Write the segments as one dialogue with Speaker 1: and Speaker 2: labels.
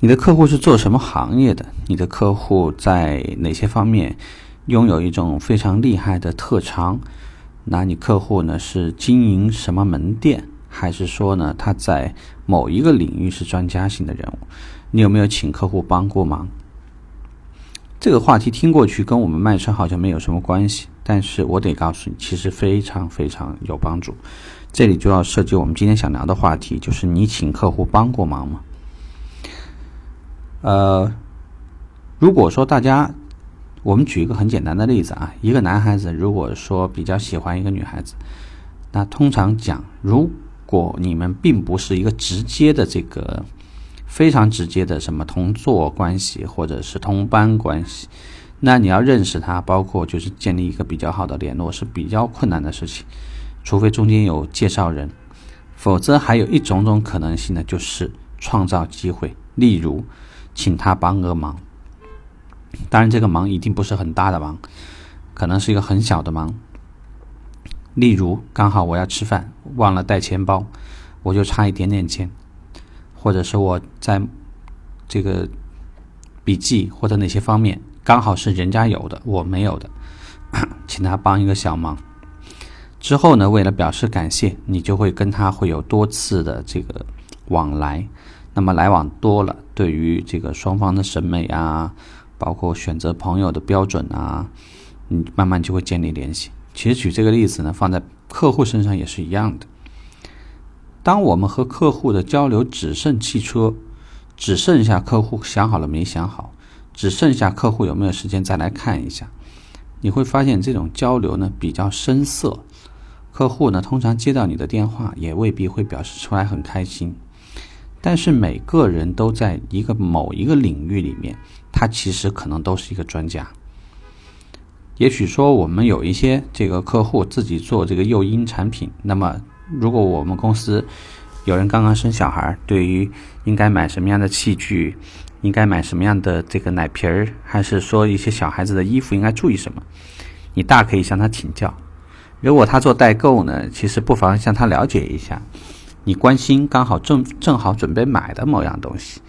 Speaker 1: 你的客户是做什么行业的？你的客户在哪些方面拥有一种非常厉害的特长？那你客户呢是经营什么门店，还是说呢他在某一个领域是专家型的人物？你有没有请客户帮过忙？这个话题听过去跟我们卖车好像没有什么关系，但是我得告诉你，其实非常非常有帮助。这里就要涉及我们今天想聊的话题，就是你请客户帮过忙吗？呃，如果说大家，我们举一个很简单的例子啊，一个男孩子如果说比较喜欢一个女孩子，那通常讲，如果你们并不是一个直接的这个非常直接的什么同座关系或者是同班关系，那你要认识他，包括就是建立一个比较好的联络是比较困难的事情，除非中间有介绍人，否则还有一种种可能性呢，就是创造机会，例如。请他帮个忙，当然这个忙一定不是很大的忙，可能是一个很小的忙。例如，刚好我要吃饭，忘了带钱包，我就差一点点钱，或者是我在这个笔记或者哪些方面刚好是人家有的，我没有的，请他帮一个小忙。之后呢，为了表示感谢，你就会跟他会有多次的这个往来。那么来往多了，对于这个双方的审美啊，包括选择朋友的标准啊，你慢慢就会建立联系。其实举这个例子呢，放在客户身上也是一样的。当我们和客户的交流只剩汽车，只剩下客户想好了没想好，只剩下客户有没有时间再来看一下，你会发现这种交流呢比较生涩。客户呢通常接到你的电话，也未必会表示出来很开心。但是每个人都在一个某一个领域里面，他其实可能都是一个专家。也许说我们有一些这个客户自己做这个诱因产品，那么如果我们公司有人刚刚生小孩，对于应该买什么样的器具，应该买什么样的这个奶瓶儿，还是说一些小孩子的衣服应该注意什么，你大可以向他请教。如果他做代购呢，其实不妨向他了解一下。你关心刚好正正好准备买的某样东西，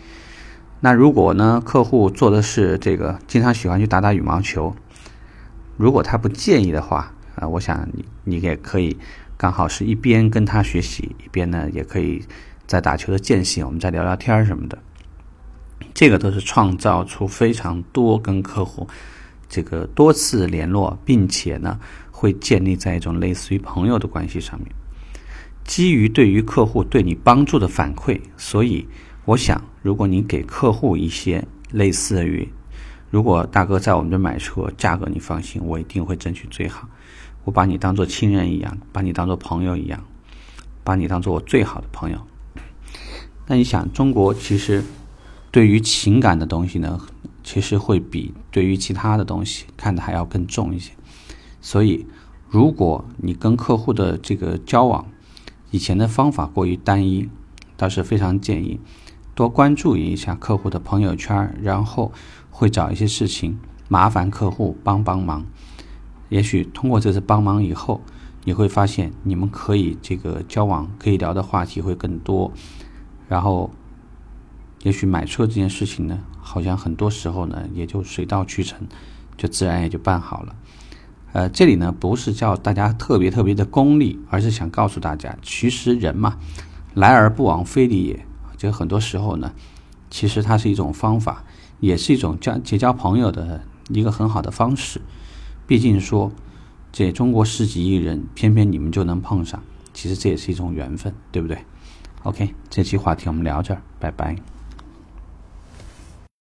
Speaker 1: 那如果呢客户做的是这个，经常喜欢去打打羽毛球，如果他不介意的话，啊，我想你你也可以刚好是一边跟他学习，一边呢也可以在打球的间隙，我们再聊聊天什么的，这个都是创造出非常多跟客户这个多次联络，并且呢会建立在一种类似于朋友的关系上面。基于对于客户对你帮助的反馈，所以我想，如果你给客户一些类似于，如果大哥在我们这买车，价格你放心，我一定会争取最好。我把你当做亲人一样，把你当做朋友一样，把你当做我最好的朋友。那你想，中国其实对于情感的东西呢，其实会比对于其他的东西看的还要更重一些。所以，如果你跟客户的这个交往，以前的方法过于单一，倒是非常建议多关注一下客户的朋友圈，然后会找一些事情麻烦客户帮帮忙。也许通过这次帮忙以后，你会发现你们可以这个交往可以聊的话题会更多。然后，也许买车这件事情呢，好像很多时候呢也就水到渠成，就自然也就办好了。呃，这里呢不是叫大家特别特别的功利，而是想告诉大家，其实人嘛，来而不往非礼也。就很多时候呢，其实它是一种方法，也是一种交结交朋友的一个很好的方式。毕竟说，这中国十几亿人，偏偏你们就能碰上，其实这也是一种缘分，对不对？OK，这期话题我们聊这儿，拜拜。